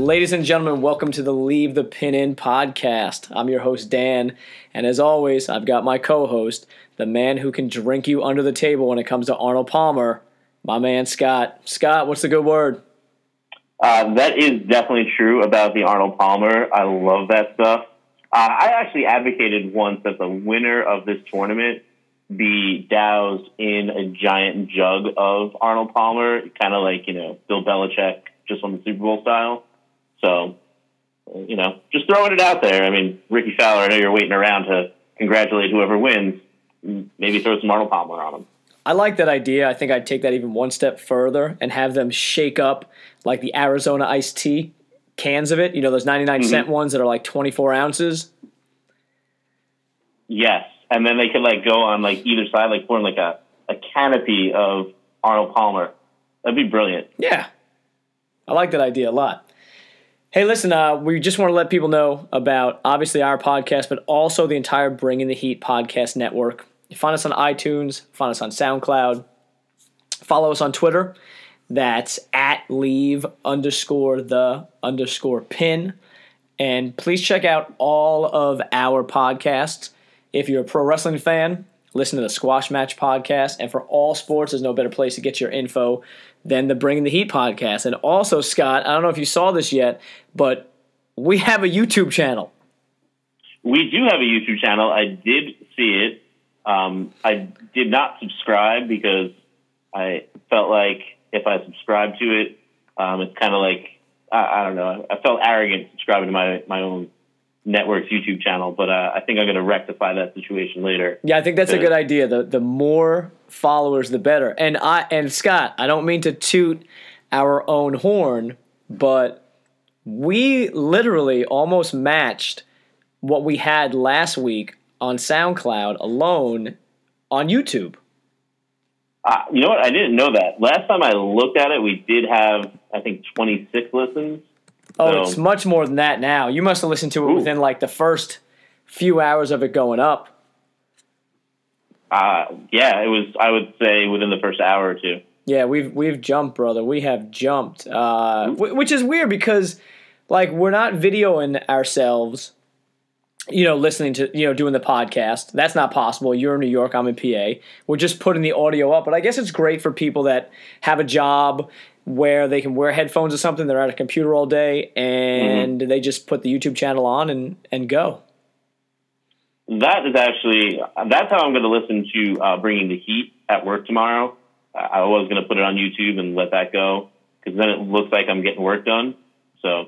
Ladies and gentlemen, welcome to the Leave the Pin In podcast. I'm your host, Dan, and as always, I've got my co host, the man who can drink you under the table when it comes to Arnold Palmer, my man, Scott. Scott, what's the good word? Uh, that is definitely true about the Arnold Palmer. I love that stuff. Uh, I actually advocated once that the winner of this tournament be doused in a giant jug of Arnold Palmer, kind of like, you know, Bill Belichick just on the Super Bowl style. So, you know, just throwing it out there. I mean, Rickie Fowler, I know you're waiting around to congratulate whoever wins. Maybe throw some Arnold Palmer on them. I like that idea. I think I'd take that even one step further and have them shake up like the Arizona iced tea cans of it. You know, those 99 Mm-hmm. cent ones that are like 24 ounces. Yes. And then they could like go on like either side, like form like a, a canopy of Arnold Palmer. That'd be brilliant. Yeah. I like that idea a lot. Hey, listen, uh, we just want to let people know about obviously our podcast, but also the entire Bringing the Heat podcast network. You find us on iTunes, find us on SoundCloud, follow us on Twitter. That's at leave underscore the underscore pin. And please check out all of our podcasts. If you're a pro wrestling fan, listen to the Squash Match podcast. And for all sports, there's no better place to get your info than the Bringing the Heat podcast. And also, Scott, I don't know if you saw this yet, but we have a YouTube channel. We do have a YouTube channel. I did see it. Um, I did not subscribe because I felt like if I subscribed to it, um, it's kind of like I, I don't know. I felt arrogant subscribing to my my own network's YouTube channel, but uh, I think I'm going to rectify that situation later. Yeah, I think that's a Good. idea. The the more followers, the better. And I and Scott, I don't mean to toot our own horn, but we literally almost matched what we had last week on SoundCloud alone on YouTube. Uh, you know what? I didn't know that. Last time I looked at it, we did have I think 26 listens. Oh, it's much more than that now. You must have listened to it Ooh. within like the first few hours of it going up. Uh, yeah, it was. I would say within the first hour or two. Yeah, we've we've jumped, brother. We have jumped, uh, wh- which is weird because like we're not videoing ourselves. You know, listening to you know doing the podcast. That's not possible. You're in New York. I'm in PA. We're just putting the audio up. But I guess it's great for people that have a job where they can wear headphones or something. They're at a computer all day and they just put the YouTube channel on and and go. That is actually that's how I'm going to listen to uh, bringing the heat at work tomorrow. I I was going to put it on YouTube and let that go because then it looks like I'm getting work done. So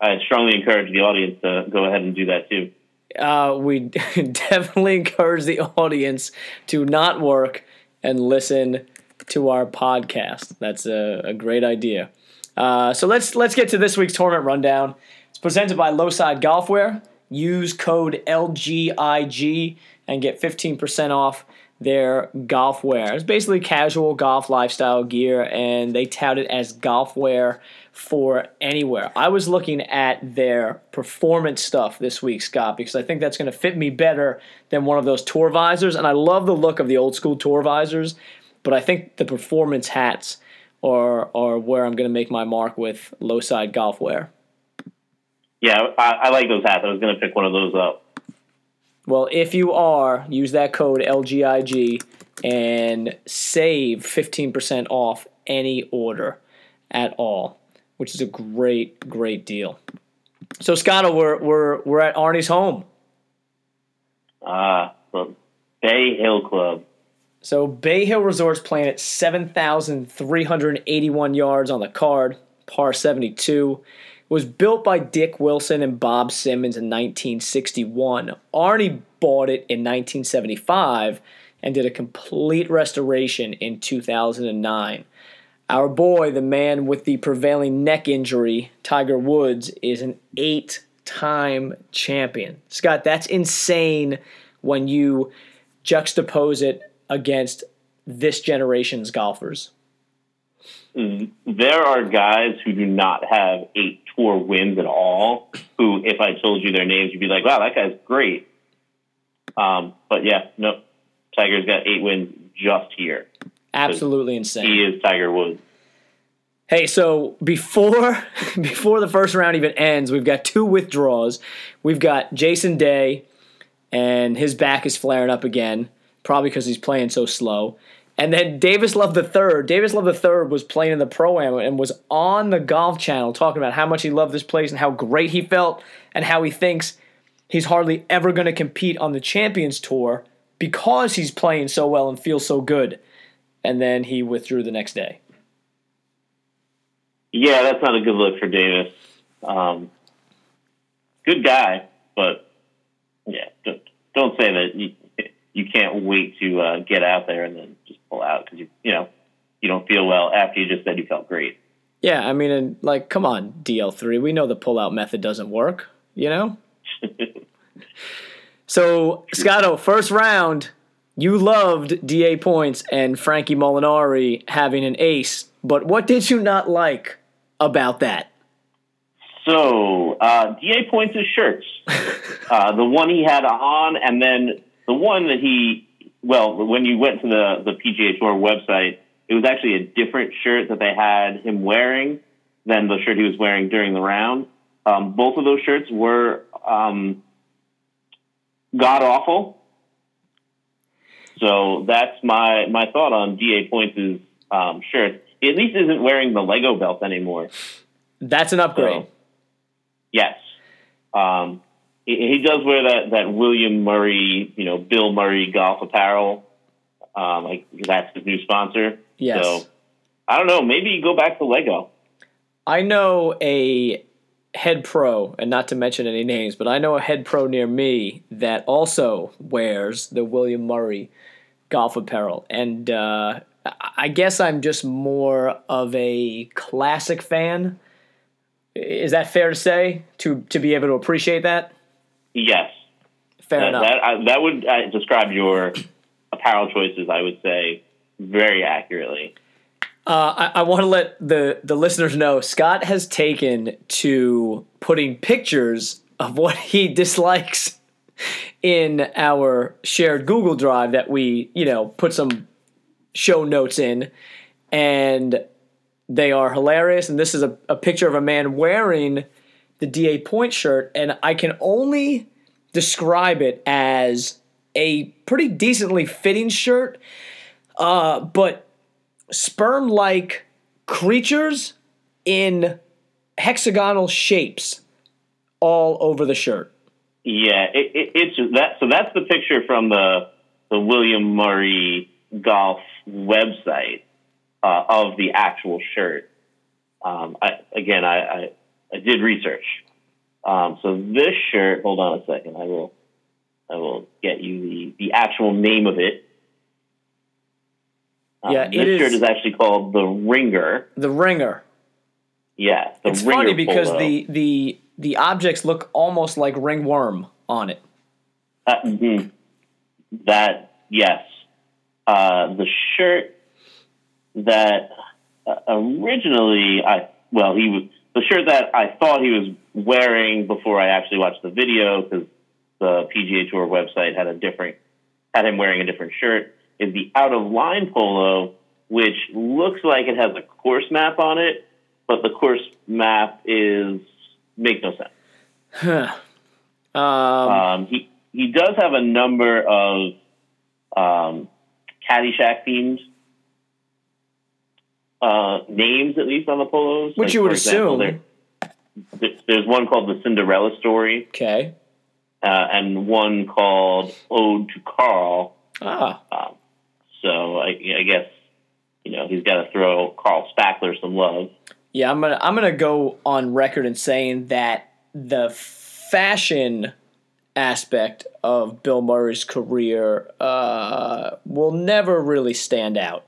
I strongly encourage the audience to go ahead and do that too. uh, we definitely encourage the audience to not work and listen to our podcast. That's a, a great idea. Uh, so let's let's get to this week's tournament rundown. It's presented by Lowside Golfwear. Use code LGIG and get 15% off their golf wear. It's basically casual golf lifestyle gear, and they tout it as golf wear for anywhere. I was looking at their performance stuff this week, Scott, because I think that's going to fit me better than one of those tour visors. And I love the look of the old school tour visors, but I think the performance hats are, are where I'm going to make my mark with low side golf wear. Yeah, I, I like those hats. I was going to pick one of those up. Well, if you are, use that code LGIG and save 15% off any order at all, which is a great, great deal. So, Scotto, we're, we're, we're at Arnie's home. Uh, the Bay Hill Club. So, Bay Hill Resort's playing at 7,381 yards on the card, par 72. It was built by Dick Wilson and Bob Simmons in 1961. Arnie bought it in 1975 and did a complete restoration in 2009. Our boy, the man with the prevailing neck injury, Tiger Woods, is an eight time champion. Scott, that's insane when you juxtapose it against this generation's golfers. There are guys who do not have eight tour wins at all. Who, if I told you their names, you'd be like, "Wow, that guy's great." Um, but yeah, no, Tiger's got eight wins just here. Absolutely insane. He is Tiger Woods. Hey, so before before the first round even ends, we've got two withdrawals. We've got Jason Day, and his back is flaring up again, probably because he's playing so slow. And then Davis Love the third. Davis Love the third was playing in the pro am and was on the Golf Channel talking about how much he loved this place and how great he felt and how he thinks he's hardly ever going to compete on the Champions Tour because he's playing so well and feels so good. And then he withdrew the next day. Yeah, that's not a good look for Davis. Um, good guy, but yeah, don't, don't say that you, you can't wait to uh, get out there and then just pull out because you you know you don't feel well after you just said you felt great. Yeah, I mean, and like, come on, DL3. We know the pull-out method doesn't work. You know. so, Scotto, first round, you loved DA Points and Frankie Molinari having an ace, but what did you not like about that? So, uh, DA Points his shirts. uh, the one he had on, and then the one that he, well, when you went to the, the PGA Tour website, it was actually a different shirt that they had him wearing than the shirt he was wearing during the round. Um, both of those shirts were um, god awful. So that's my my thought on DA Points' um, shirt. He at least isn't wearing the Lego belt anymore. That's an upgrade. So, yes. Um, he, he, does wear that, that William Murray, you know, Bill Murray golf apparel. Um, like that's his new sponsor. Yes. So I don't know. Maybe go back to Lego. I know a head pro, and not to mention any names, but I know a head pro near me that also wears the William Murray golf apparel. And uh, I guess I'm just more of a classic fan. Is that fair to say to to be able to appreciate that? Yes. Fair that, enough. That, I, that would uh, describe your apparel choices. I would say very accurately. Uh, I, I want to let the, the listeners know Scott has taken to putting pictures of what he dislikes in our shared Google Drive that we, you know, put some show notes in, and they are hilarious. And this is a, a picture of a man wearing the DA Point shirt, and I can only describe it as a pretty decently fitting shirt, uh, but sperm like creatures in hexagonal shapes all over the shirt. Yeah, it, it, it's that. So that's the picture from the the William Murray golf website uh, of the actual shirt. Um, I, again, I, I, I did research. Um, so this shirt. Hold on a second. I will I will get you the the actual name of it. Um, yeah, this it shirt is is actually called the Ringer. the ringer. Yeah, the It's Ringer funny because polo. the the the objects look almost like ringworm on it. Uh, mhm. That yes, uh, the shirt that uh, originally I well he was the shirt that I thought he was wearing before I actually watched the video because the PGA Tour website had a different had him wearing a different shirt. Is the out of line polo which looks like it has a course map on it but the course map is make no sense. Um, Um, he he does have a number of um, Caddyshack themed uh, names, at least on the polos. which Like, you would example, assume. there- there- there's one called the Cinderella Story, Okay. uh, and one called Ode to Carl. Ah, Um, so I, I guess you know he's got to throw Carl Spackler some love. yeah. I'm gonna I'm gonna go on record in saying that the fashion aspect of Bill Murray's career uh, will never really stand out.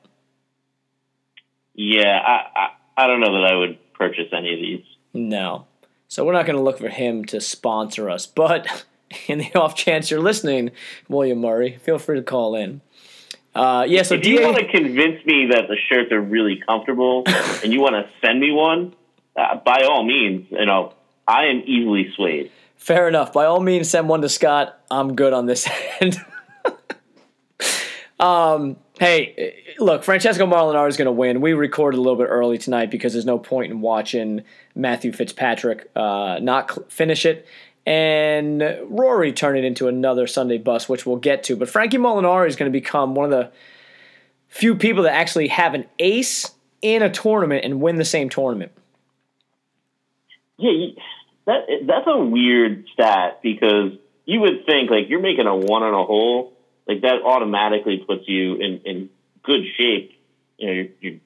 Yeah, I, I I don't know that I would purchase any of these. No. So we're not going to look for him to sponsor us. But in the off chance you're listening, William Murray, feel free to call in. Uh, yeah, so if you want to convince me that the shirts are really comfortable and you want to send me one, uh, by all means, you know, I am easily swayed. fair enough. By all means, send one to Scott. I'm good on this end. um, hey, look, Francesco Molinari is going to win. We recorded a little bit early tonight because there's no point in watching Matthew Fitzpatrick uh, not cl- finish it. And Rory turn it into another Sunday bus, which we'll get to. But Frankie Molinari is going to become one of the few people that actually have an ace in a tournament and win the same tournament. Yeah, that that's a weird stat because you would think like you're making a one on a hole, like that automatically puts you in, in good shape. You know, you're, you're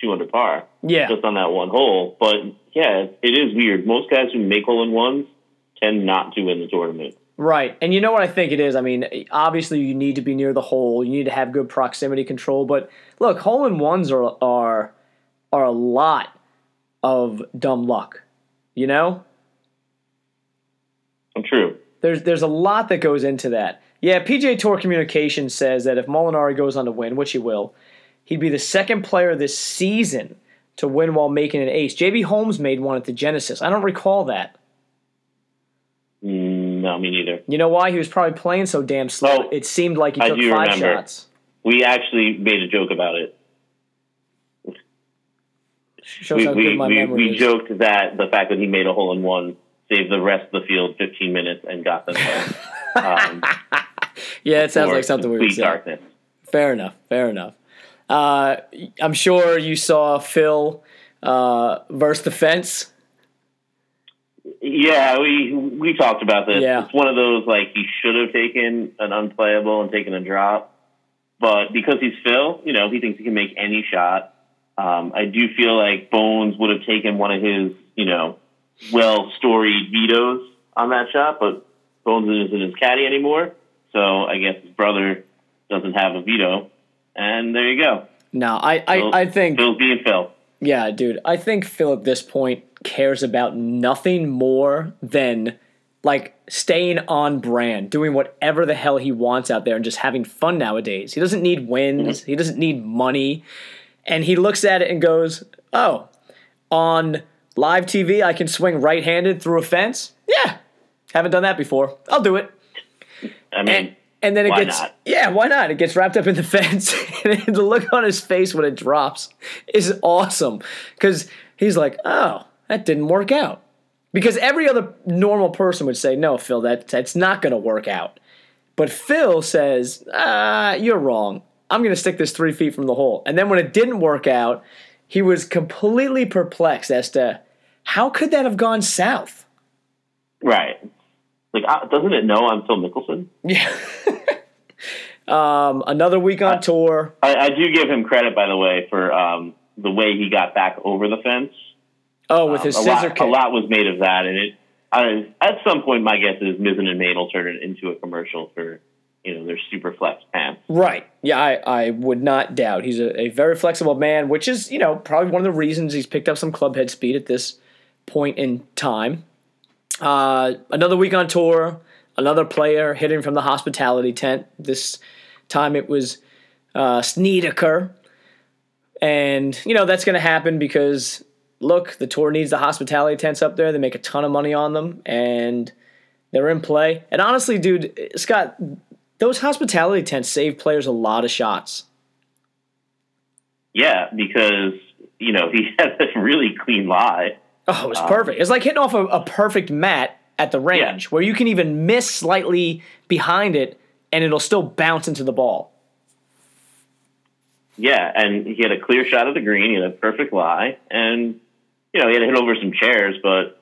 two under par Yeah. just on that one hole. But yeah, it is weird. Most guys who make hole in ones tend not to win the tournament. Right. And you know what I think it is? I mean, obviously you need to be near the hole. You need to have good proximity control, but look, hole in ones are are are a lot of dumb luck. You know? I'm true. There's there's a lot that goes into that. Yeah, PGA Tour Communications says that if Molinari goes on to win, which he will, he'd be the second player this season to win while making an ace. JB Holmes made one at the Genesis. I don't recall that. Mm, No, me neither. You know why? He was probably playing so damn slow. Oh, it seemed like he I took do five remember. shots. We actually made a joke about it. Shows We how we, good my we, memory we is. joked that the fact that he made a hole in one saved the rest of the field 15 minutes and got them home. um, Yeah, it sounds like something we would say. darkness. Fair enough. Fair enough. Uh, I'm sure you saw Phil uh, versus the fence. Yeah, we we talked about this. Yeah. It's one of those like he should have taken an unplayable and taken a drop, but because he's Phil, you know, he thinks he can make any shot. Um, I do feel like Bones would have taken one of his, you know, well storied vetoes on that shot, but Bones isn't his caddy anymore, so I guess his brother doesn't have a veto, and there you go. No, I, Phil- I, I think Phil's being Phil. Yeah, dude. I think Phil at this point cares about nothing more than like staying on brand, doing whatever the hell he wants out there and just having fun nowadays. He doesn't need wins, mm-hmm. he doesn't need money. And he looks at it and goes, "Oh, on live TV I can swing right-handed through a fence? Yeah. Haven't done that before. I'll do it." I mean, And, and then it why gets not? yeah, why not? It gets wrapped up in the fence, and the look on his face when it drops is awesome because he's like, "Oh, that didn't work out." Because every other normal person would say, "No, Phil, that that's not going to work out." But Phil says, "Ah, you're wrong. I'm going to stick this three feet from the hole." And then when it didn't work out, he was completely perplexed as to how could that have gone south. right. Like, uh, doesn't it know I'm Phil Mickelson? Yeah. um, another week on tour. I, I do give him credit, by the way, for um, the way he got back over the fence. Oh, with his Um, a scissor lot, kick. A lot was made of that, and it. I, at some point, my guess is Mizzen and Main will turn it into a commercial for, you know, their super flex pants. Right. Yeah, I, I would not doubt. He's a, a very flexible man, which is, you know, probably one of the reasons he's picked up some club head speed at this point in time. Uh, another week on tour, another player hitting from the hospitality tent. This time it was uh, Snedeker. And, you know, that's going to happen because, look, the tour needs the hospitality tents up there. They make a ton of money on them, and they're in play. And honestly, dude, Scott, those hospitality tents save players a lot of shots. Yeah, because you know he has a really clean lie. Oh, it was perfect. It's like hitting off a, a perfect mat at the range where you can even miss slightly behind it and it'll still bounce into the ball. Yeah, and he had a clear shot of the green. He had a perfect lie, and you know he had to hit over some chairs, but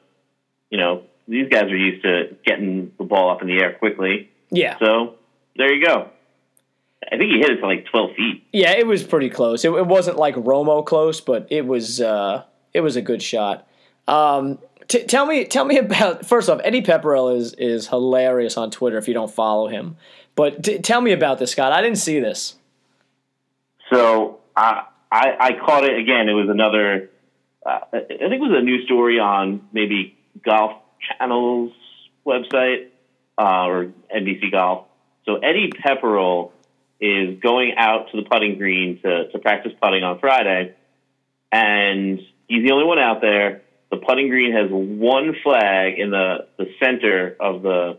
you know these guys are used to getting the ball up in the air quickly. Yeah. So there you go. I think he hit it to like twelve feet. Yeah, it was pretty close. It, it wasn't like Romo close, but it was uh, it was a good shot. Um, t- tell me, tell me about. First off, Eddie Pepperell is is hilarious on Twitter. If you don't follow him, but t- tell me about this, Scott. I didn't see this. So I, I I caught it again. It was another. Uh, I think it was a news story on maybe Golf Channel's website uh, or NBC Golf. So Eddie Pepperell is going out to the putting green to, to practice putting on Friday, and he's the only one out there. The putting green has one flag in the, the center of the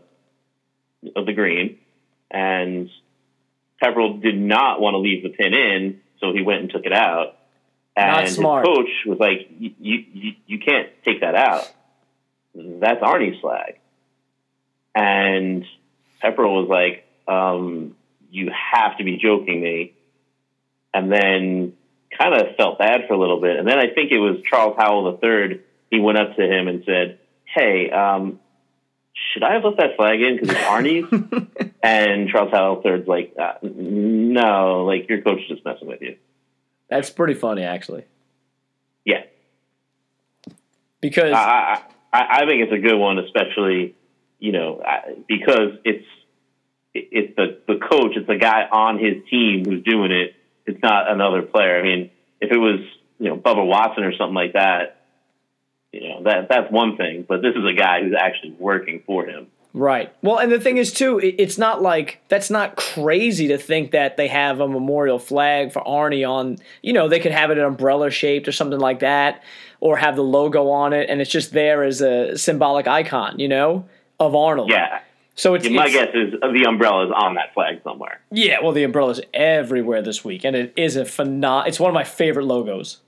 of the green, and Pepperell did not want to leave the pin in, so he went and took it out. And Not smart. his coach was like, "You you you can't take that out. That's Arnie's flag." And Pepperell was like, um, "You have to be joking me." And then kind of felt bad for a little bit. And then I think it was Charles Howell III. He went up to him and said, "Hey, um, should I have left that flag in because it's Arnie's?" and Charles Howell III's like, uh, "No, like your coach is just messing with you." That's pretty funny, actually, Yeah, because I, I, I think it's a good one, especially you know because it's it's the the coach, it's the guy on his team who's doing it. It's not another player. I mean, if it was you know Bubba Watson or something like that, you know that that's one thing. But this is a guy who's actually working for him. Right. Well, and the thing is too, it's not like that's not crazy to think that they have a memorial flag for Arnie on. You know, they could have it an umbrella shaped or something like that, or have the logo on it, and it's just there as a symbolic icon. You know, of Arnold. Yeah. So it's, My it's- guess is the umbrella is on that flag somewhere. yeah. Well, the umbrella is everywhere this week, and it is a phenom. It's one of my favorite logos.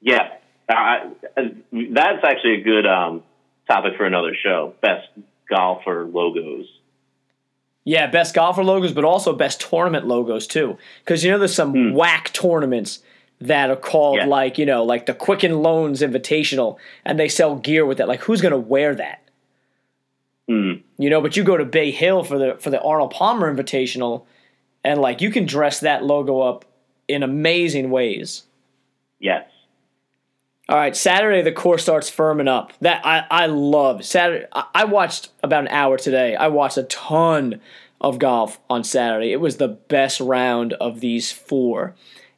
Yeah, I, that's actually a good um, topic for another show. Best golfer logos. Yeah, best golfer logos, but also best tournament logos too. Because you know, there's some whack tournaments that are called Yeah. like you know, like the Quicken Loans Invitational, and they sell gear with it. Like, who's gonna wear that? Hmm. You know, but you go to Bay Hill for the for the Arnold Palmer Invitational, and like you can dress that logo up in amazing ways. Yes. All right, Saturday the course starts firming up. That I, I love Saturday. I, I watched about an hour today. I watched a ton of golf on Saturday. It was the best round of these four,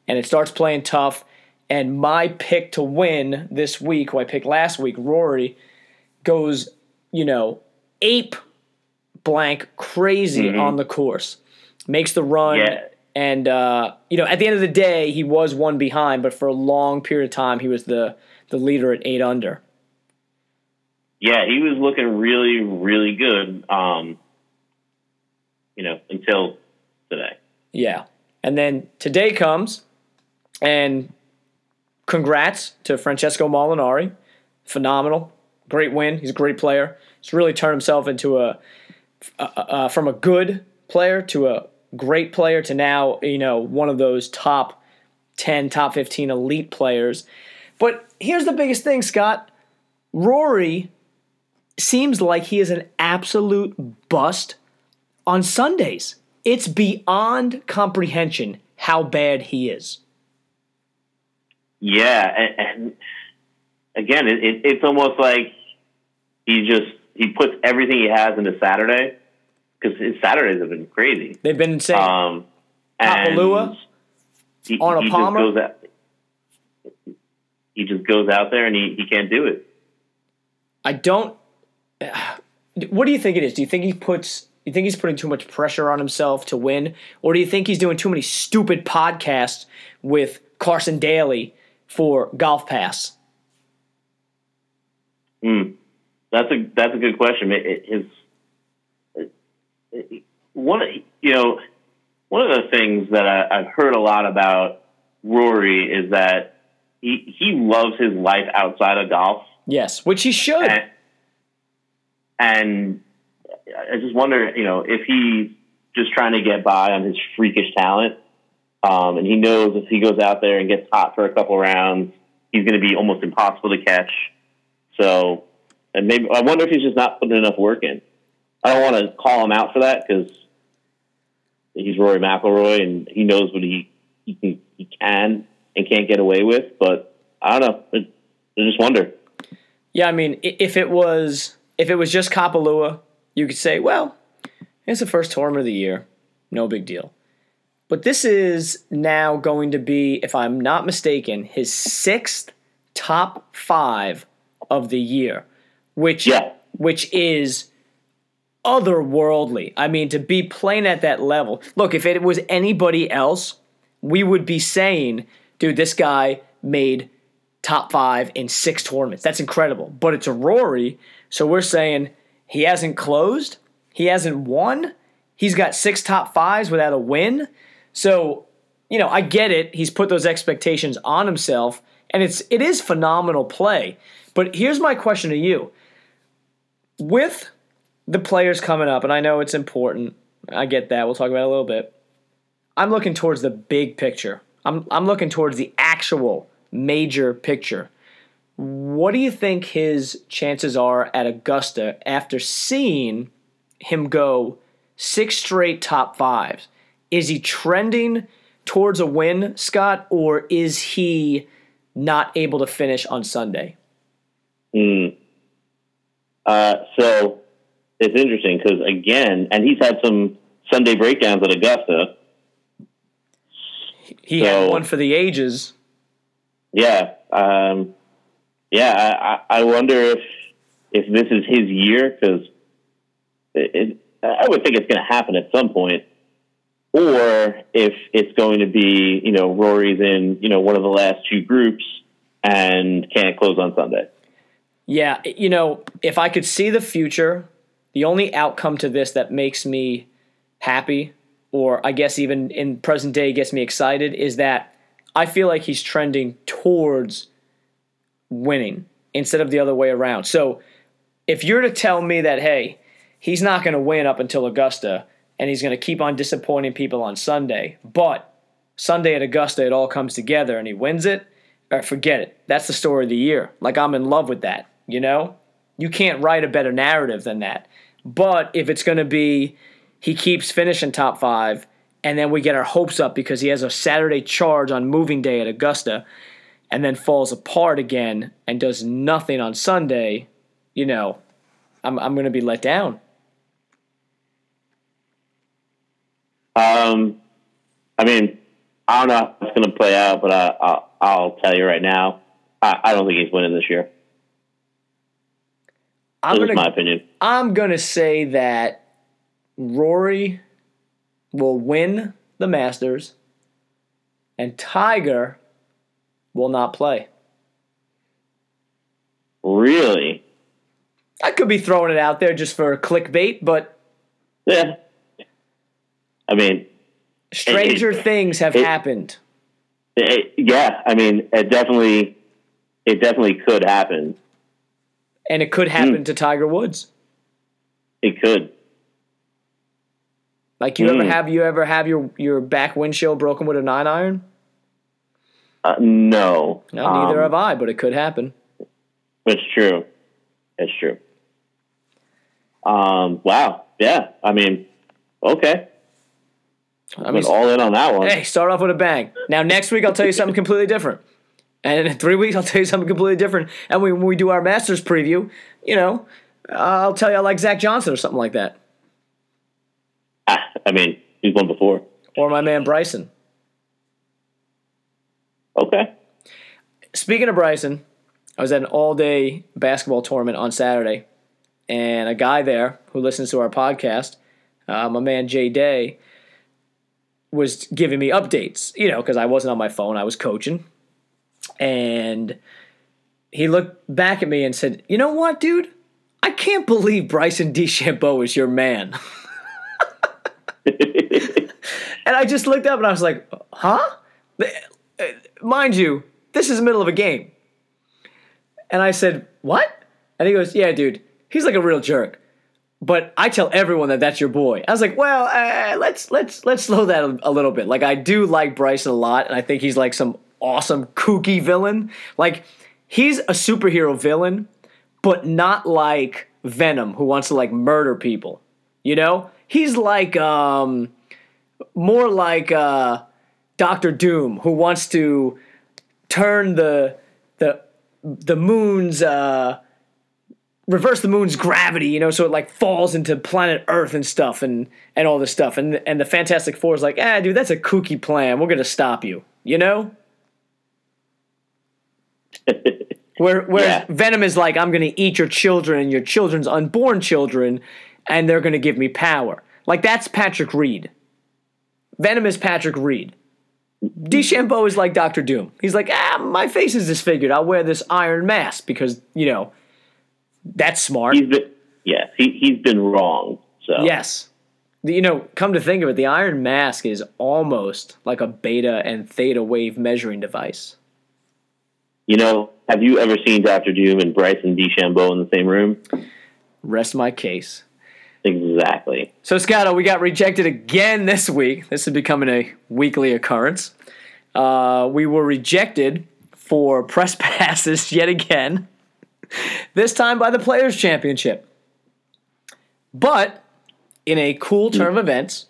and it starts playing tough. And my pick to win this week, who I picked last week, Rory, goes you know ape blank crazy mm-hmm. on the course, makes the run. Yeah. And uh, you know, at the end of the day, he was one behind, but for a long period of time, he was the the leader at eight under. Yeah, he was looking really, really good. Um, you know, until today. Yeah, and then today comes, and congrats to Francesco Molinari, phenomenal, great win. He's a great player. He's really turned himself into a, from a good player to a great player to now you know one of those top ten, top fifteen elite players. But here's the biggest thing, Scott. Rory seems like he is an absolute bust on Sundays. It's beyond comprehension how bad he is. Yeah, and, and again, it, it, it's almost like he just he puts everything he has into Saturday because his Saturdays have been crazy. They've been insane. Um, Kapalua, he, Arnold he Palmer. Just goes out, he just goes out there and he, he can't do it. I don't. What do you think it is? Do you think he puts? You think he's putting too much pressure on himself to win, or do you think he's doing too many stupid podcasts with Carson Daly for Golf Pass? Mm. That's a that's a good question. It, it, his one you know one of the things that I, I've heard a lot about Rory is that he he loves his life outside of golf, Yes, which he should. and, and I just wonder, you know, if he's just trying to get by on his freakish talent, um, and he knows if he goes out there and gets hot for a couple rounds, he's going to be almost impossible to catch. So, and maybe I wonder if he's just not putting enough work in. I don't want to call him out for that because he's Rory McIlroy and he knows what he he can, he can and can't get away with. But I don't know. I, I just wonder. Yeah, I mean, if it was if it was just Kapalua, you could say, well, it's the first tournament of the year, no big deal. But this is now going to be, if I'm not mistaken, his sixth top five of the year, which Yeah. which is otherworldly. I mean, to be playing at that level. Look, if it was anybody else, we would be saying, dude, this guy made top five in six tournaments. That's incredible. But it's a Rory, so we're saying he hasn't closed, he hasn't won, he's got six top fives without a win. So, you know, I get it. He's put those expectations on himself, and it's it is phenomenal play. But here's my question to you. With the players coming up, and I know it's important. I get that. We'll talk about it a little bit. I'm looking towards the big picture. I'm I'm looking towards the actual major picture. What do you think his chances are at Augusta after seeing him go six straight top fives? Is he trending towards a win, Scott, or is he not able to finish on Sunday? Mm. Uh, so it's interesting because again, and he's had some Sunday breakdowns at Augusta. He so, had one for the ages. Yeah, um, yeah. I, I wonder if if this is his year because I would think it's going to happen at some point, or if it's going to be you know Rory's in you know one of the last two groups and can't close on Sunday. Yeah, you know, if I could see the future, the only outcome to this that makes me happy, or I guess even in present day gets me excited, is that I feel like he's trending towards winning instead of the other way around. So if you're to tell me that, hey, he's not going to win up until Augusta and he's going to keep on disappointing people on Sunday, but Sunday at Augusta, it all comes together and he wins it, or forget it. That's the story of the year. Like, I'm in love with that, you know? You can't write a better narrative than that. But if it's going to be he keeps finishing top five, and then we get our hopes up because he has a Saturday charge on moving day at Augusta, and then falls apart again and does nothing on Sunday, you know, I'm I'm going to be let down. Um, I mean, I don't know how it's going to play out, but I, I'll, I'll tell you right now, I, I don't think he's winning this year. I'm gonna, my opinion. I'm gonna say that Rory will win the Masters, and Tiger will not play. Really? I could be throwing it out there just for clickbait, but yeah. I mean, stranger it, things have it, happened. It, yeah, I mean, it definitely, it definitely could happen and it could happen mm. to Tiger Woods. It could. Like you mm. ever hmm. have you ever have your your back windshield broken with a nine iron? Uh, no. No, neither um, have I, but it could happen. It's true. It's true. Um, wow. Yeah. I mean, okay. I mean, all in on that one. Hey, start off with a bang. Now, next week, I'll tell you something completely different. And in three weeks, I'll tell you something completely different. And when we do our Masters preview, you know, I'll tell you I like Zach Johnson or something like that. Ah, I mean, he's won before. Or my man Bryson. Okay. Speaking of Bryson, I was at an all day basketball tournament on Saturday, and a guy there who listens to our podcast, uh, my man Jay Day, was giving me updates, you know, because I wasn't on my phone, I was coaching and he looked back at me and said, "You know what, dude? I can't believe Bryson DeChambeau is your man." and I just looked up and I was like, "Huh?" Mind you, this is the middle of a game. And I said, "What?" And he goes, "Yeah, dude. He's like a real jerk." But I tell everyone that that's your boy. I was like, well, uh, let's let's let's slow that a, a little bit. Like I do like Bryson a lot, and I think he's like some awesome kooky villain. Like he's a superhero villain, but not like Venom who wants to like murder people. You know? He's like um more like uh Doctor Doom who wants to turn the the the moon's uh reverse the moon's gravity, you know, so it like falls into planet Earth and stuff and and all this stuff. And and the Fantastic Four is like, ah, dude, that's a kooky plan. We're gonna stop you. You know? Where, whereas yeah. Venom is like, I'm going to eat your children and your children's unborn children, and they're going to give me power. Like that's Patrick Reed. Venom is Patrick Reed. DeChambeau is like Doctor Doom. He's like, ah, my face is disfigured. I'll wear this iron mask because you know that's smart. He's been, yes, he he's been wrong. So Yes. You know, come to think of it, the iron mask is almost like a beta and theta wave measuring device. You know, have you ever seen Doctor Doom and Bryson DeChambeau in the same room? Rest my case. Exactly. So, Scotto, we got rejected again this week. This is becoming a weekly occurrence. Uh, we were rejected for press passes yet again, this time by the Players' Championship. But in a cool turn of events,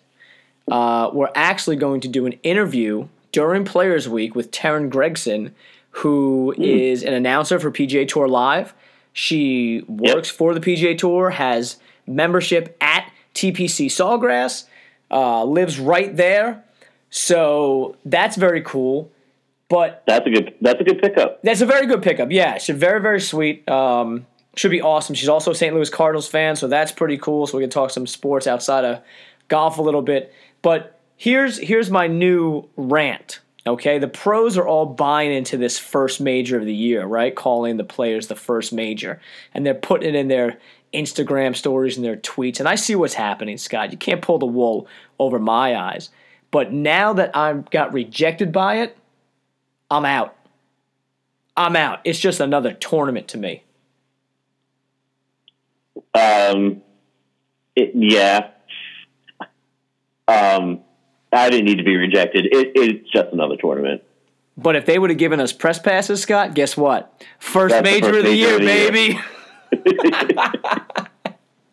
uh, we're actually going to do an interview during Players Week with Teryn Gregson, who is an announcer for PGA Tour Live. She works for the PGA Tour, has membership at TPC Sawgrass, uh, lives right there. So that's very cool. But That's a good. That's a good pickup. that's a very good pickup. Yeah, she's very, very sweet. Um, should be awesome. She's also a St. Louis Cardinals fan, so that's pretty cool. So we can talk some sports outside of golf a little bit. But here's here's my new rant. Okay, the pros are all buying into this first major of the year, right? Calling the players the first major, and they're putting it in their Instagram stories and their tweets. And I see what's happening, Scott. You can't pull the wool over my eyes. But now that I got rejected by it, I'm out. I'm out. It's just another tournament to me. Um, it, yeah. Um, I didn't need to be rejected. It, it's just another tournament. But if they would have given us press passes, Scott, guess what? First That's major first of the major year, of the year. baby.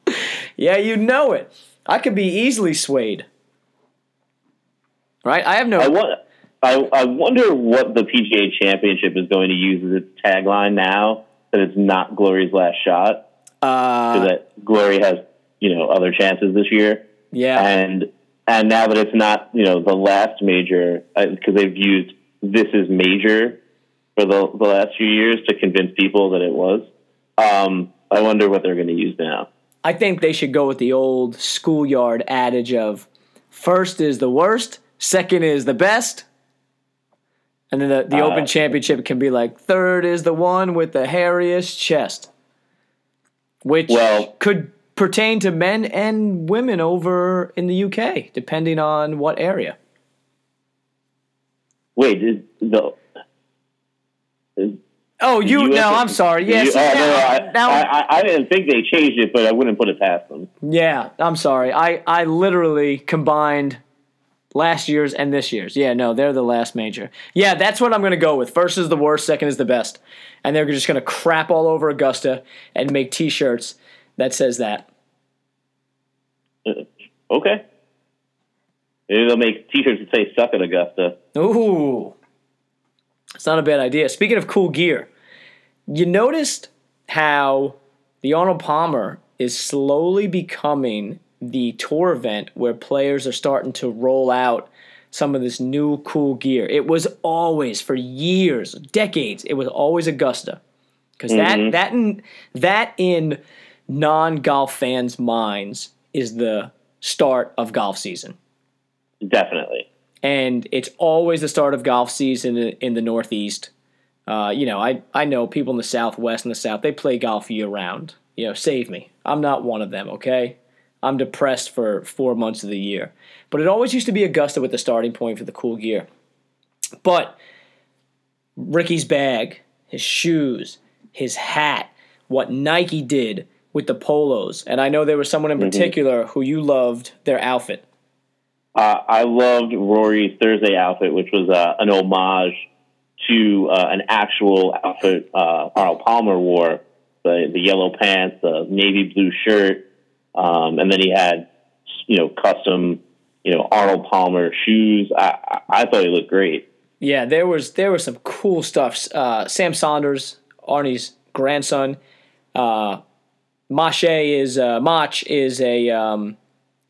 yeah, you know it. I could be easily swayed. Right? I have no. I want. I, I wonder what the PGA Championship is going to use as its tagline now that it's not Glory's last shot. uh, that Glory has you know other chances this year, yeah. and and now that it's not you know the last major because they've used this is major for the the last few years to convince people that it was. Um, I wonder what they're going to use now. I think they should go with the old schoolyard adage of first is the worst, second is the best. And then the, the Uh, Open Championship can be like third is the one with the hairiest chest, which Well- could pertain to men and women over in the UK, depending on what area. Wait, is the is, Oh, you US no, I'm sorry. Yes, you- oh, no, no, I, now, I, I, I didn't think they changed it, but I wouldn't put it past them. Yeah, I'm sorry. I, I literally combined last year's and this year's. Yeah, no, they're the last major. Yeah, that's what I'm going to go with. First is the worst, second is the best. And they're just going to crap all over Augusta and make t shirts that says that. Uh, okay. Maybe they'll make T-shirts that say "Suck at Augusta." Ooh. It's not a bad idea. Speaking of cool gear, you noticed how the Arnold Palmer is slowly becoming the tour event where players are starting to roll out some of this new cool gear. It was always for years, decades, it was always Augusta. Cuz mm-hmm. that that in that in non-golf fans' minds is the start of golf season Definitely. and it's always the start of golf season in in the Northeast. Uh, you know, I, I know people in the Southwest and the South, they play golf year round. You know, save me. I'm not one of them, okay? I'm depressed for four months of the year. But it always used to be Augusta with the starting point for the cool gear. But Ricky's bag, his shoes, his hat, what Nike did with the polos, and I know there was someone in particular who you loved their outfit. Uh, I loved Rory's Thursday outfit, which was uh, an homage to uh, an actual outfit uh, Arnold Palmer wore the the yellow pants, the navy blue shirt, um, and then he had you know custom you know Arnold Palmer shoes. I, I, I thought he looked great. Yeah, there was there was some cool stuff. Uh, Sam Saunders, Arnie's grandson, uh, Mache is uh, Mache is a um,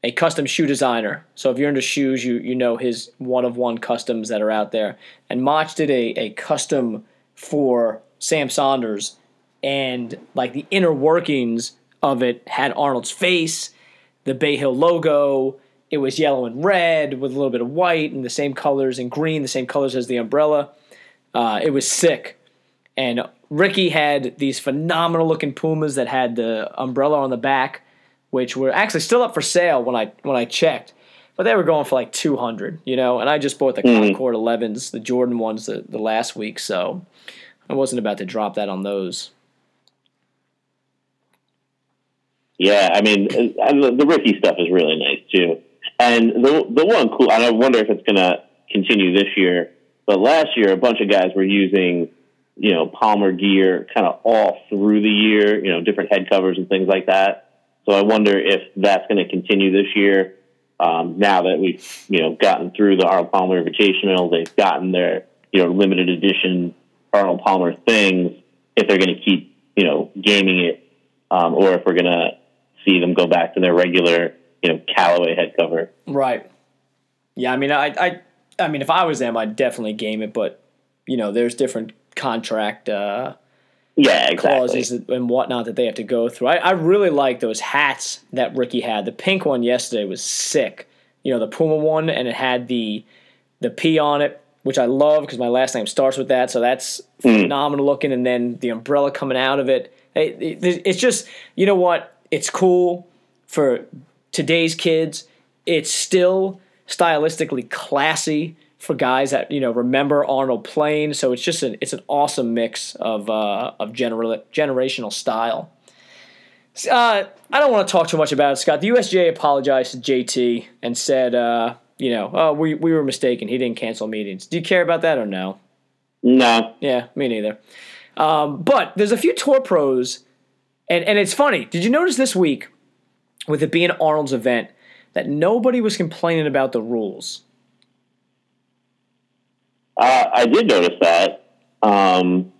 a custom shoe designer. So if you're into shoes, you you know his one of one customs that are out there. And Mache did a a custom for Sam Saunders, and like the inner workings of it had Arnold's face, the Bay Hill logo. It was yellow and red with a little bit of white and the same colors and green, the same colors as the umbrella. Uh, it was sick. And Rickie had these phenomenal looking Pumas that had the umbrella on the back, which were actually still up for sale when I when I checked. But they were going for like two hundred, you know. And I just bought the Mhm. Concord 11s, the Jordan ones, the, the last week, so I wasn't about to drop that on those. Yeah, I mean, the, the Rickie stuff is really nice too. And the the one cool, and I wonder if it's going to continue this year. But last year, a bunch of guys were using, you know, Palmer gear kind of all through the year. You know, different head covers and things like that. So I wonder if that's going to continue this year. Um, now that we've you know gotten through the Arnold Palmer Invitational, they've gotten their you know limited edition Arnold Palmer things. If they're going to keep you know gaming it, um, or if we're going to see them go back to their regular you know Callaway head cover. Right. Yeah, I mean, I, I, I mean, if I was them, I'd definitely game it. But you know, there's different contract uh, Yeah, exactly. clauses and whatnot that they have to go through. I, I really like those hats that Rickie had. The pink one yesterday was sick. You know, the Puma one, and it had the the P on it, which I love because my last name starts with that. So that's phenomenal looking. And then the umbrella coming out of it. It- it- It's just, you know what? It's cool for today's kids. It's still stylistically classy for guys that you know remember Arnold playing. So it's just an it's an awesome mix of uh, of genera- generational style. Uh, I don't want to talk too much about it, Scott. The USGA apologized to JT and said, uh, you know, oh, we we were mistaken. He didn't cancel meetings. Do you care about that or no? no, Yeah, me neither. Um, but there's a few tour pros, and and it's funny. Did you notice this week, with it being Arnold's event, that nobody was complaining about the rules? Uh, I did notice that. Um,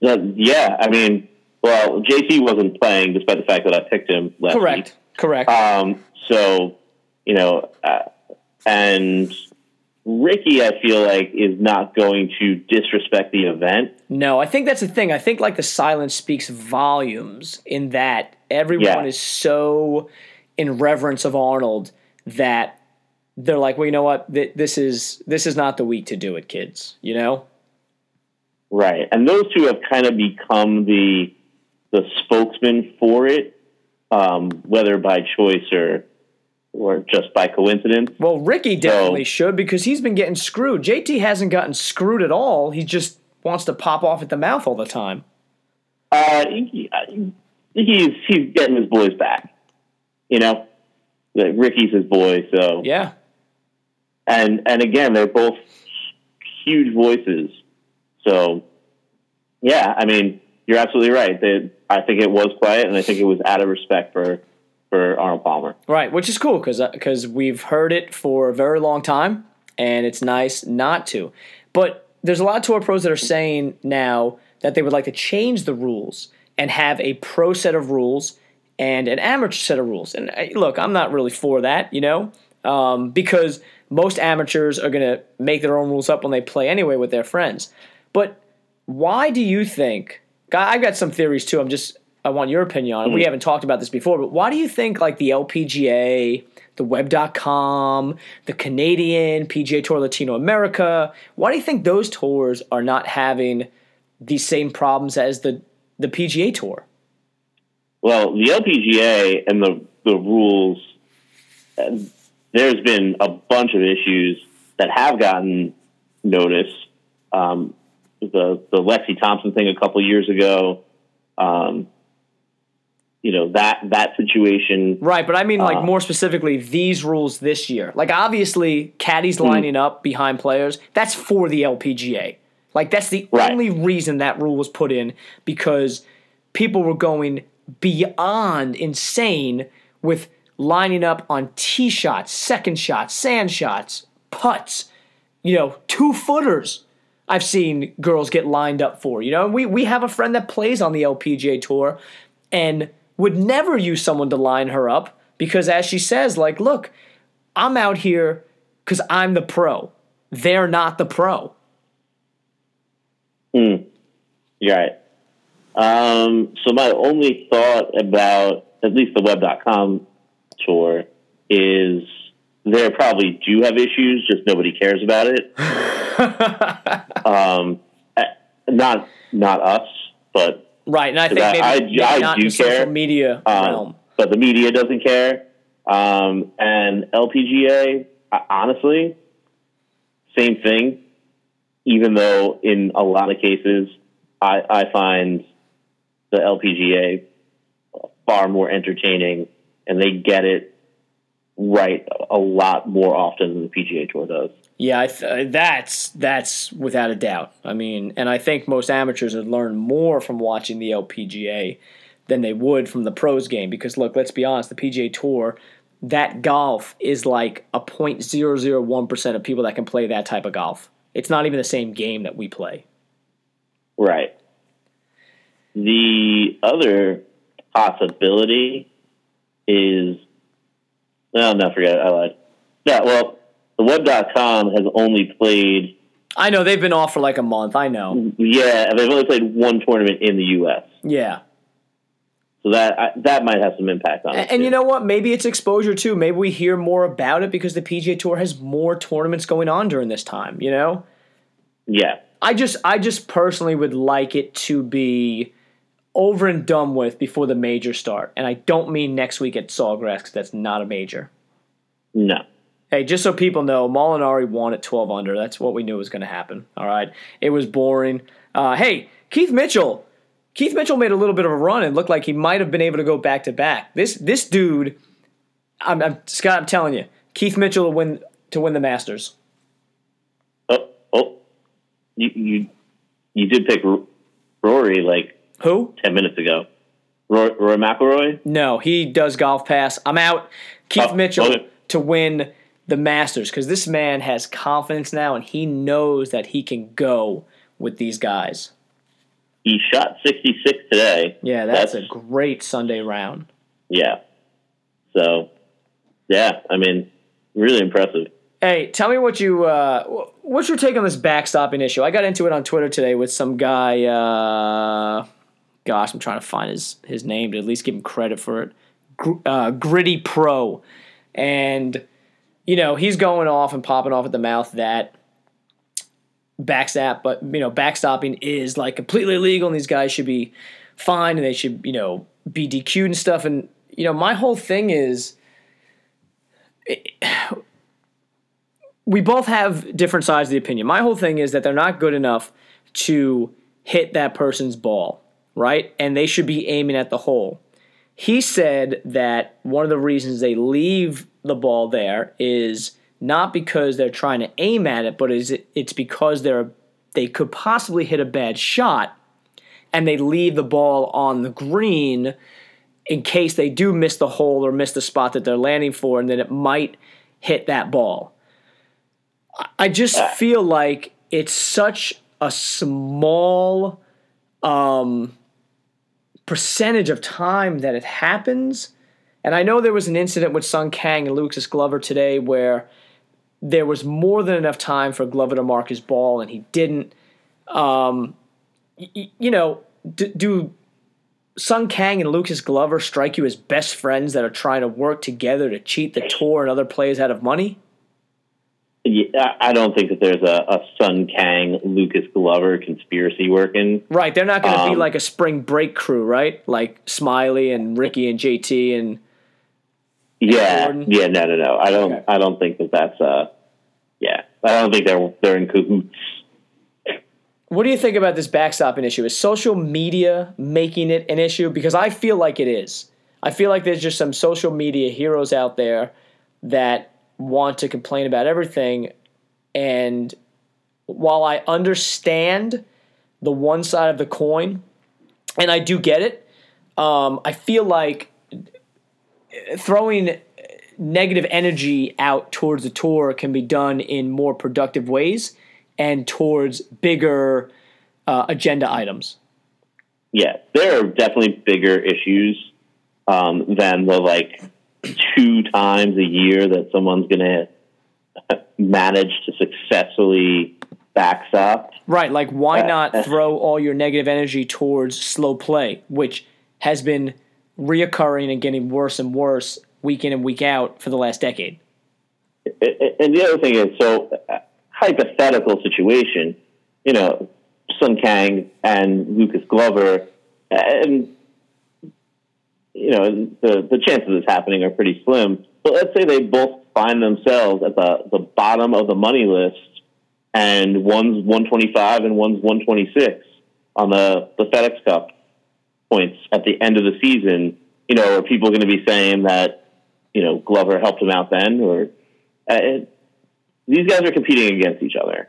that. Yeah, I mean, well, JT wasn't playing despite the fact that I picked him last week. Correct. Correct. Um, so, you know, uh, and Rickie, I feel like, is not going to disrespect the event. No, I think that's the thing. I think like the silence speaks volumes in that everyone Yeah. is so in reverence of Arnold that they're like, well, you know what? This is this is not the week to do it, kids. You know? Right. And those two have kind of become the the spokesman for it, um, whether by choice or or just by coincidence. Well, Rickie definitely should because he's been getting screwed. JT hasn't gotten screwed at all. He just wants to pop off at the mouth all the time. Uh, he, he's he's getting his boys back. You know, Rickie's his boy, so Yeah. And and again, they're both huge voices. So, yeah, I mean, you're absolutely right. They, I think it was quiet, and I think it was out of respect for for Arnold Palmer. Right, which is cool because because we've heard it for a very long time, and it's nice not to. But there's a lot of tour pros that are saying now that they would like to change the rules and have a pro set of rules and an amateur set of rules. And uh, look, I'm not really for that, you know, um, because most amateurs are going to make their own rules up when they play anyway with their friends. But why do you think? I've got some theories too. I'm just I want your opinion on it. We mm. haven't talked about this before, but why do you think like the LPGA, the Web.com, the Canadian PGA Tour Latino America, why do you think those tours are not having these same problems as the the PGA Tour? Well, the LPGA and the the rules. There's been a bunch of issues that have gotten notice. Um, the the Lexi Thompson thing a couple years ago. Um, you know that that situation. Right, but I mean like Uh, more specifically these rules this year. Like obviously caddies lining up behind players, that's for the LPGA. Like that's the Right. only reason that rule was put in because people were going beyond insane with lining up on tee shots, second shots, sand shots, putts, you know, two footers. I've seen girls get lined up for. You know, we we have a friend that plays on the LPGA tour and would never use someone to line her up because as she says like, look, I'm out here cuz I'm the pro. They're not the pro. Hmm. You're right. Um, so my only thought about at least the web.com tour is they probably do have issues, just nobody cares about it. um, eh, not not us, but Right, and I think maybe, I- maybe I not do in the social care. media um, realm. but the media doesn't care. Um, and LPGA, honestly, same thing. Even though in a lot of cases, I, I find the LPGA far more entertaining, and they get it right a lot more often than the PGA Tour does. Yeah, I th- uh, that's that's without a doubt. I mean, and I think most amateurs would learn more from watching the LPGA than they would from the pros game because look, let's be honest, the PGA Tour, that golf is like a 0.001% of people that can play that type of golf. It's not even the same game that we play. Right. The other possibility is, no, no, forget it. I lied. Yeah, well, the web.com has only played, I know they've been off for like a month. I know. yeah, they've only played one tournament in the U.S. Yeah. So that I, that might have some impact on it. And, and too. you know what? Maybe it's exposure too. Maybe we hear more about it because the PGA Tour has more tournaments going on during this time, you know? yeah, I just I just personally would like it to be over and done with before the major start. And I don't mean next week at Sawgrass because that's not a major. no, Hey, just so people know, Molinari won at 12 under. That's what we knew was going to happen. All right. It was boring. Uh, hey, Keith Mitchell. Keith Mitchell made a little bit of a run and looked like he might have been able to go back to back. This this dude, I'm, I'm Scott. I'm telling you, Keith Mitchell to win to win the Masters. oh, oh, you you you did pick R- Rory like Who? ten minutes ago. Roy, Roy McIlroy. No, he does golf pass. I'm out. Keith Oh, Mitchell okay. to win the Masters because this man has confidence now and he knows that he can go with these guys. He shot sixty six today. Yeah, that's, a great Sunday round. Yeah. So, yeah, I mean, really impressive. Hey, tell me what you uh, what's your take on this backstopping issue? I got into it on Twitter today with some guy. Uh, gosh, I'm trying to find his his name to at least give him credit for it. Gr- uh, Gritty Pro, and you know he's going off and popping off at the mouth that backstop, but you know backstopping is like completely illegal, and these guys should be fined and they should you know be DQ'd and stuff. And you know my whole thing is we both have different sides of the opinion. My whole thing is that they're not good enough to hit that person's ball, right? And they should be aiming at the hole. He said that one of the reasons they leave the ball there is not because they're trying to aim at it, but is it, it's because they're they could possibly hit a bad shot and they leave the ball on the green in case they do miss the hole or miss the spot that they're landing for, and then it might hit that ball. I just feel like it's such a small um, percentage of time that it happens. And I know there was an incident with Sung Kang and Lucas Glover today where there was more than enough time for Glover to mark his ball and he didn't. Um, y- you know, d- do Sung Kang and Lucas Glover strike you as best friends that are trying to work together to cheat the tour and other players out of money? Yeah, I don't think that there's a, a Sung Kang Lucas Glover conspiracy working. Right, they're not going to be Um, like a spring break crew, right? Like Smiley and Rickie and JT and Yeah, Jordan? yeah, no, no, no. I don't. Okay. I don't think that that's. Uh, yeah, I don't think they're they're in cahoots. What do you think about this backstopping issue? Is social media making it an issue? Because I feel like it is. I feel like there's just some social media heroes out there that want to complain about everything. And while I understand the one side of the coin, and I do get it, um, I feel like throwing negative energy out towards the tour can be done in more productive ways and towards bigger uh, agenda items. Yeah, there are definitely bigger issues um, than the like two times a year that someone's going to manage to successfully backstop. Right, like why not throw all your negative energy towards slow play, which has been reoccurring and getting worse and worse week in and week out for the last decade. And the other thing is, so uh, hypothetical situation, you know, Sung Kang and Lucas Glover, and you know the the chances of this happening are pretty slim. But let's say they both find themselves at the the bottom of the money list, and one's one twenty five and one's one twenty six on the the FedEx Cup points at the end of the season. You know, are people going to be saying that you know Glover helped him out then, or uh, these guys are competing against each other?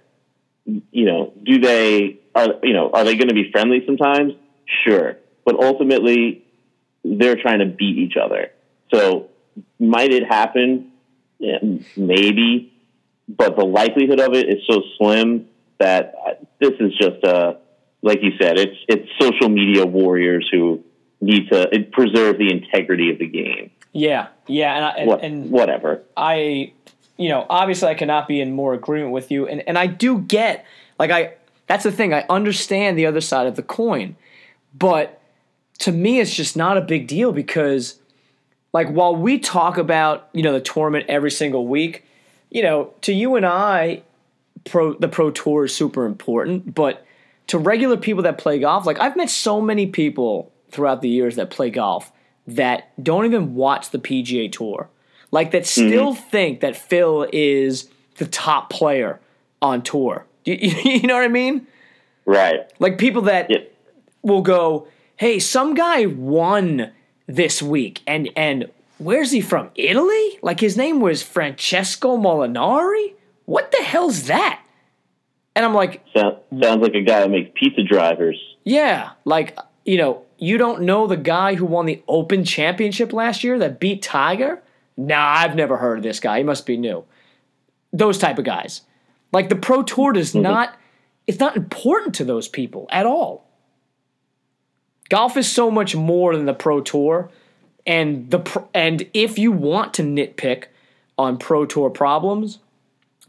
You know, do they are you know are they going to be friendly sometimes? Sure, but ultimately they're trying to beat each other. So might it happen? Yeah, maybe, but the likelihood of it is so slim that uh, this is just a like you said, it's it's social media warriors who need to preserve the integrity of the game. Yeah, yeah, and, I, and, what, and whatever. I, you know, obviously I cannot be in more agreement with you, and and I do get like I. That's the thing. I understand the other side of the coin, but to me, it's just not a big deal because, like, while we talk about you know the tournament every single week, you know, to you and I, pro the pro tour is super important, but to regular people that play golf, like I've met so many people throughout the years that play golf that don't even watch the PGA Tour. Like that still mm-hmm. think that Phil is the top player on tour. You, you, know what I mean? Right. Like people that yep. will go, "Hey, some guy won this week and and where's he from? Italy? Like his name was Francesco Molinari? What the hell's that?" And I'm like, sounds like a guy who makes pizza drivers. Yeah, like you know, you don't know the guy who won the Open Championship last year that beat Tiger. Nah, I've never heard of this guy. He must be new. Those type of guys, like the Pro Tour, does mm-hmm. not. It's not important to those people at all. Golf is so much more than the Pro Tour, and the and if you want to nitpick on Pro Tour problems,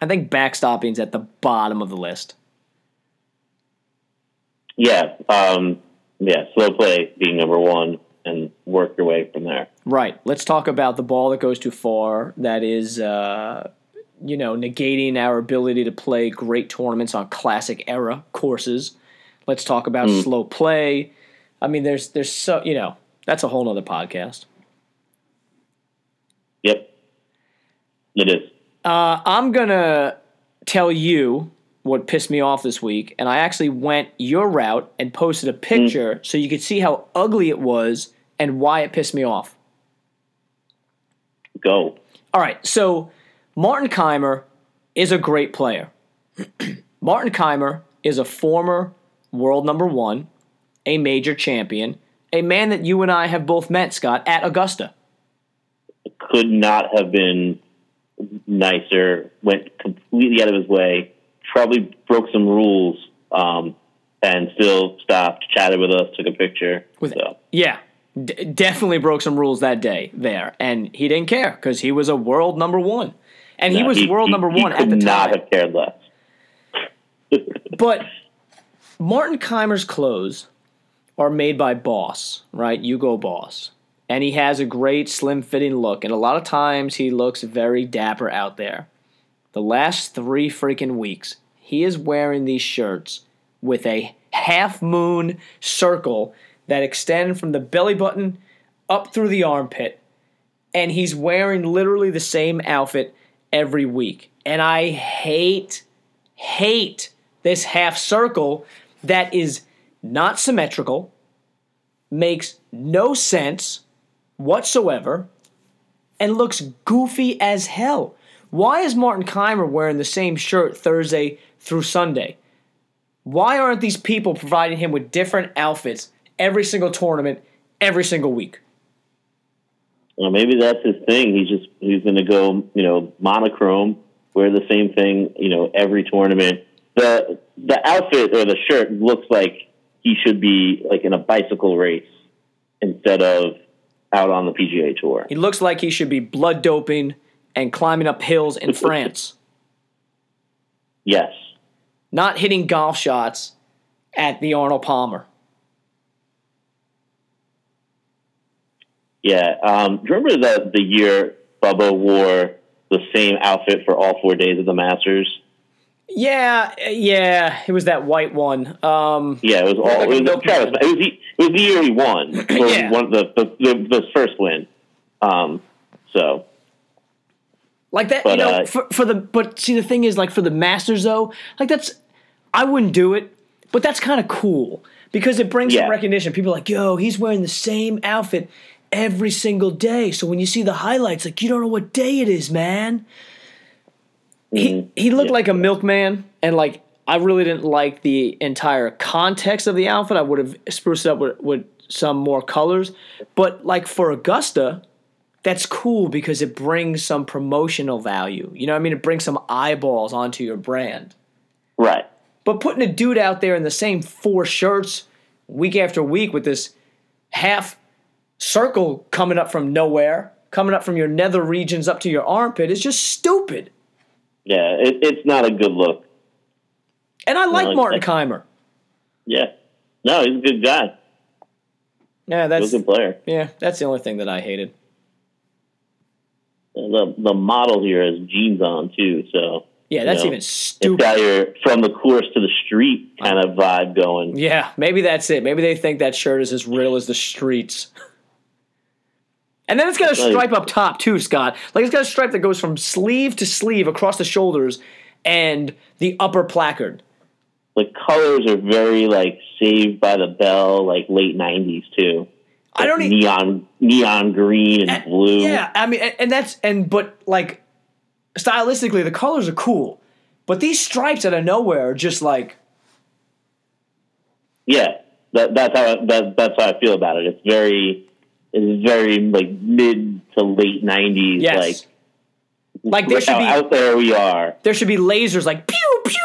I think backstopping is at the bottom of the list. Yeah, um, yeah, slow play being number one, and work your way from there. Right. Let's talk about the ball that goes too far. That is, uh, you know, negating our ability to play great tournaments on classic era courses. Let's talk about mm. slow play. I mean, there's there's so you know that's a whole other podcast. Yep, it is. Uh, I'm gonna tell you what pissed me off this week, and I actually went your route and posted a picture mm. so you could see how ugly it was and why it pissed me off. Go. All right, so Martin Kaymer is a great player. Martin Kaymer is a former world number one, a major champion, a man that you and I have both met, Scott, at Augusta. Could not have been nicer, went completely out of his way, probably broke some rules, um, and still stopped, chatted with us, took a picture. With so. yeah, d- definitely broke some rules that day there, and he didn't care because he was a world number one, and no, he was he, world he, number one at the time. Not have cared less. but Martin Kaymer's clothes are made by Boss, right? Hugo Boss. And he has a great slim fitting look. And a lot of times he looks very dapper out there. The last three freaking weeks he is wearing these shirts with a half moon circle that extend from the belly button up through the armpit. And he's wearing literally the same outfit every week. And i hate hate this half circle that is not symmetrical makes no sense whatsoever and looks goofy as hell. Why is Martin Kaymer wearing the same shirt Thursday through Sunday? Why aren't these people providing him with different outfits every single tournament, every single week? Well, maybe that's his thing. He's just he's going to go, you know, monochrome, wear the same thing, you know, every tournament. The the outfit or the shirt looks like he should be like in a bicycle race instead of out on the PGA Tour. He looks like he should be blood doping and climbing up hills in France. Yes. Not hitting golf shots at the Arnold Palmer. Yeah. Um, do you remember the the year Bubba wore the same outfit for all four days of the Masters? Yeah, yeah, it was that white one. Um, Yeah, it was all. it, was milkman. Travis, it was the it was the year he won. Yeah. one of the the, the the first win. Um, so like that, But, you know, uh, for, for the but see the thing is like for the Masters though, like that's I wouldn't do it, but that's kind of cool because it brings Yeah. some recognition. People are like, yo, he's wearing the same outfit every single day. So when you see the highlights, like you don't know what day it is, man. He mm-hmm. he looked Yeah. like a milkman, and like I really didn't like the entire context of the outfit. I would have spruced it up with, with some more colors, but like for Augusta, that's cool because it brings some promotional value. You know what I mean? It brings some eyeballs onto your brand. right. But putting a dude out there in the same four shirts week after week with this half circle coming up from nowhere, coming up from your nether regions up to your armpit is just stupid. Yeah, it, it's not a good look. And I like Martin. Kaymer. Yeah. No, he's a good guy. Yeah, that's a good player. yeah, that's the only thing that I hated. The the model here has jeans on too, so Yeah, that's you know, even It's stupid. got your from the course to the street kind oh. of vibe going. Yeah, maybe that's it. Maybe they think that shirt is as real as the streets. And then it's got a stripe up top too, Scott. Like it's got a stripe that goes from sleeve to sleeve across the shoulders and the upper placard. The colors are very like Saved by the Bell, like late '90s too. I don't Like neon neon green and blue. Yeah, I mean, and, and that's and but like stylistically, the colors are cool, but these stripes out of nowhere are just like Yeah, that, that's how that, that's how I feel about it. It's very, it's very like mid to late '90s. yes, Like, like there should be out there we are. there should be lasers like pew pew.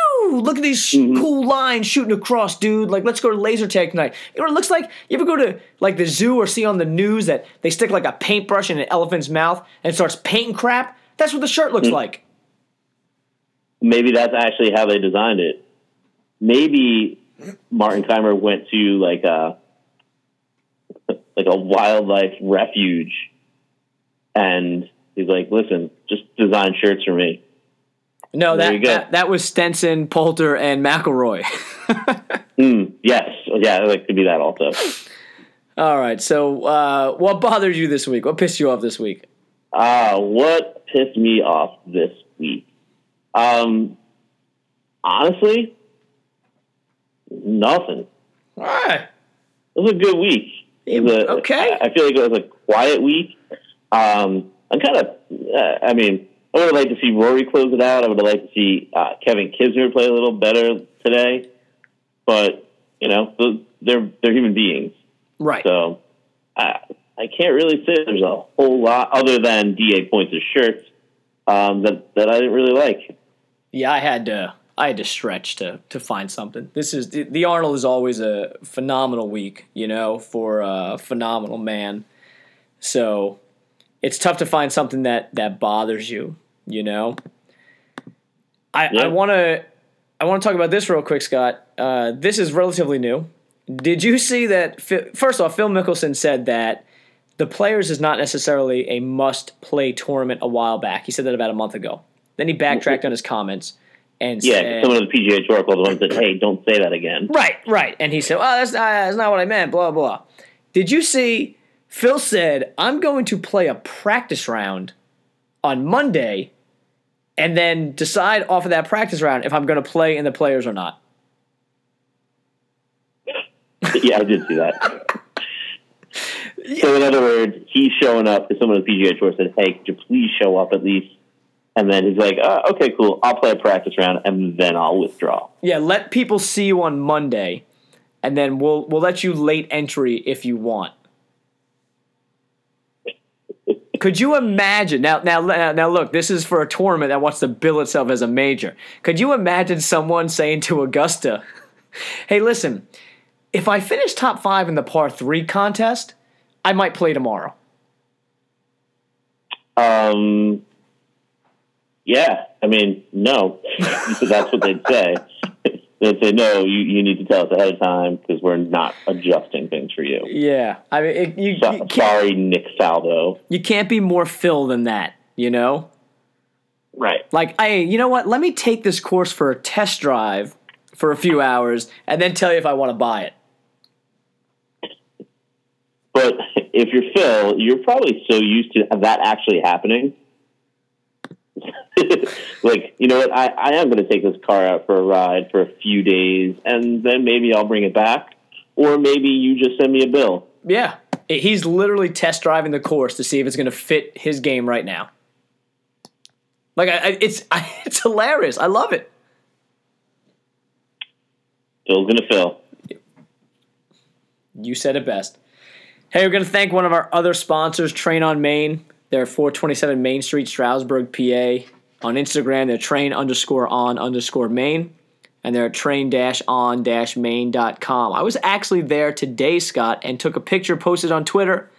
Look at these Mm-hmm. cool lines shooting across, dude. Like, let's go to laser tag tonight. You know what it looks like? You ever go to like the zoo or see on the news that they stick like a paintbrush in an elephant's mouth and starts painting crap? That's what the shirt looks Mm-hmm. like. Maybe that's actually how they designed it. Maybe Martin Kaymer went to like a like a wildlife refuge, and he's like, "Listen, just design shirts for me." No, that, that that was Stenson, Poulter, and McIlroy. Mm, yes, yeah, like to be that also. All right. So, uh, what bothered you this week? What pissed you off this week? Uh, what pissed me off this week? Um, honestly, nothing. All right. It was a good week. It was a- Okay. I feel like it was a quiet week. Um, I'm kind of, uh, I mean, I would have liked to see Rory close it out. I would have liked to see uh, Kevin Kisner play a little better today. But, you know, they're, they're human beings. Right. So I, I can't really say there's a whole lot other than DA Points of shirts um, that, that I didn't really like. Yeah, I had to. I had to stretch to to find something. This is the, the Arnold is always a phenomenal week, you know, for a phenomenal man. So it's tough to find something that that bothers you, you know. I Yeah. I want to I want to talk about this real quick, Scott. Uh, this is relatively new. Did you see that? First off, Phil Mickelson said that the Players is not necessarily a must play tournament a while back. He said that about a month ago. Then he backtracked on his comments and Yeah, said, some of the PGA Tour called the ones that, hey, don't say that again. Right, right. And he said, "Oh, that's not, that's not what I meant." Blah blah. Did you see? Phil said, "I'm going to play a practice round on Monday, and then decide off of that practice round if I'm going to play in the players or not." yeah, I did see that. So, in other words, he's showing up because someone at the PGA Tour said, hey, could you please show up at least? And then he's like, uh, okay, cool. I'll play a practice round and then I'll withdraw. Yeah, let people see you on Monday, and then we'll we'll let you late entry if you want. Could you imagine now? Now, now, now, look. This is for a tournament that wants to bill itself as a major. Could you imagine someone saying to Augusta, "Hey, listen, if I finish top five in the par three contest, I might play tomorrow." Um, yeah, I mean, no, that's what they'd say. They'd say, no, you, you need to tell us ahead of time because we're not adjusting things for you. Yeah, I mean, it, you, So- you, can't, sorry, Nick Salvo. you can't be more Phil than that, you know? Right. Like, hey, you know what? Let me take this course for a test drive for a few hours and then tell you if I want to buy it. But if you're Phil, you're probably so used to that actually happening. like, you know what? I, I am going to take this car out for a ride for a few days, and then maybe I'll bring it back. Or maybe you just send me a bill. Yeah, he's literally test driving the course to see if it's going to fit his game right now. Like, I, I, it's I, it's hilarious. I love it. Phil's going to Phil. You said it best. Hey, we're going to thank one of our other sponsors, Train on Main. They're 427 Main Street, Stroudsburg, PA. On Instagram, they're train underscore on underscore main. And they're train on dash main.com. I was actually there today, Scott, and took a picture posted on Twitter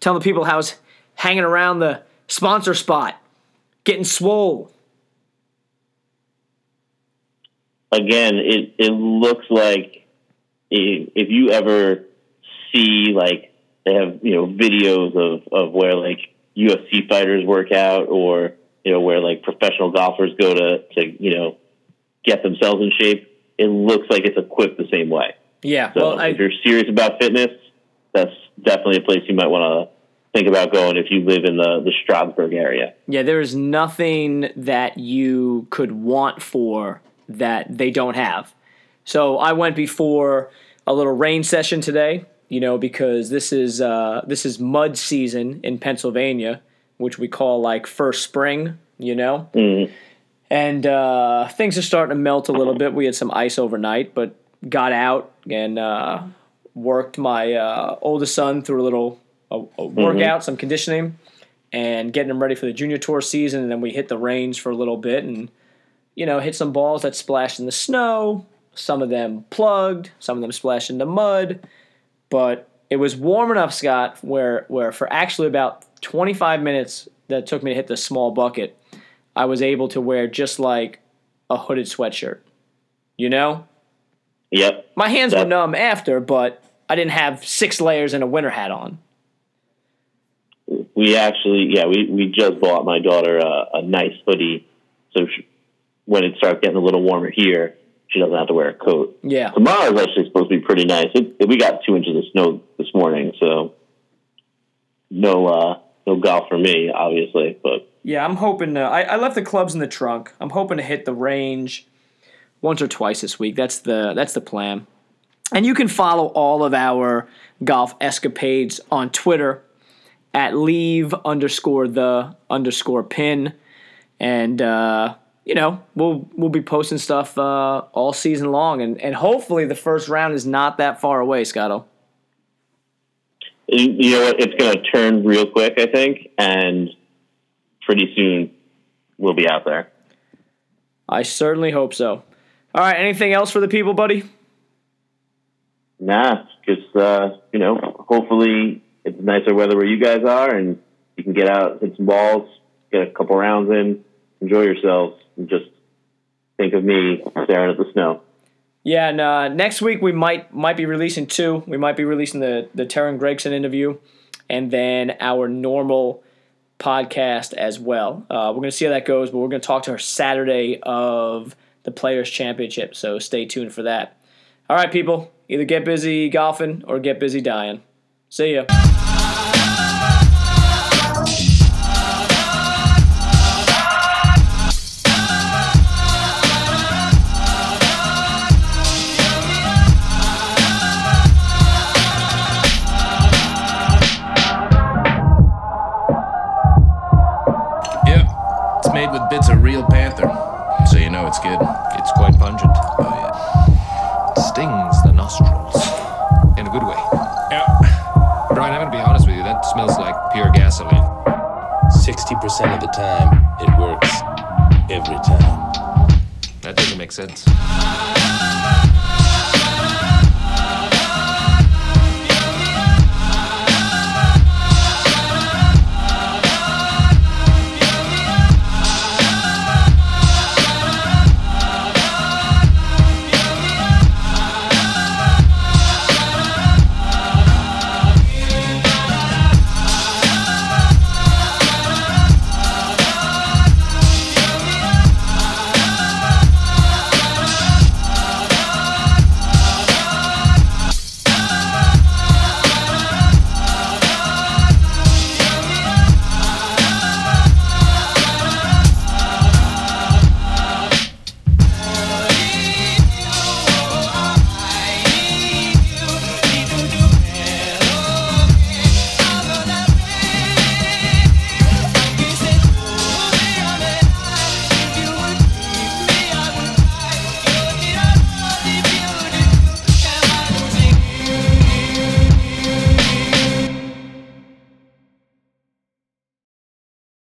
telling the people how I was hanging around the sponsor spot, getting swole. Again, it, it looks like i- if you ever see, like, they have, you know, videos of, of where, like, UFC fighters work out or, you know, where, like, professional golfers go to, to you know, get themselves in shape. It looks like it's equipped the same way. Yeah, So well, I, if you're serious about fitness, that's definitely a place you might want to think about going if you live in the, the Stroudsburg area. Yeah, there is nothing that you could want for that they don't have. So I went before a little rain session today, you know, because this is uh, this is mud season in Pennsylvania, which we call like first spring, you know. Mhm. And uh, things are starting to melt a little bit. We had some ice overnight, but got out and uh, worked my uh, oldest son through a little a, a workout, some conditioning, and getting him ready for the junior tour season. And then we hit the range for a little bit and, you know, hit some balls that splashed in the snow. Some of them plugged, some of them splashed into mud. But it was warm enough, Scott, where, where for actually about 25 minutes that took me to hit the small bucket, I was able to wear just like a hooded sweatshirt. You know? Yep. My hands were numb after, but I didn't have six layers and a winter hat on. We actually, yeah, we, we just bought my daughter a, a nice hoodie. So she, when it starts getting a little warmer here, she doesn't have to wear a coat. Yeah. Tomorrow is actually supposed to be pretty nice. It, we got two inches of snow this morning, so no uh, no golf for me, obviously. But Yeah, I'm hoping to. I, I left the clubs in the trunk. I'm hoping to hit the range once or twice this week. That's the that's the plan. And you can follow all of our golf escapades on Twitter at leave underscore the underscore pin. And uh, you know, we'll we'll be posting stuff uh, all season long and, and hopefully the first round is not that far away, Scotto. you know what? It's going to turn real quick, I think, and pretty soon we'll be out there. I certainly hope so. All right, anything else for the people, buddy? Nah, just uh, you know, hopefully it's nicer weather where you guys are, and you can get out, hit some balls, get a couple rounds in, enjoy yourselves, just think of me staring at the snow. Yeah, and uh, next week we might might be releasing two. We might be releasing the the Teryn Gregson interview, and then our normal podcast as well. Uh, we're gonna see how that goes, but we're gonna talk to her Saturday of the Players Championship. So stay tuned for that. All right, people, either get busy golfing or get busy dying. See ya.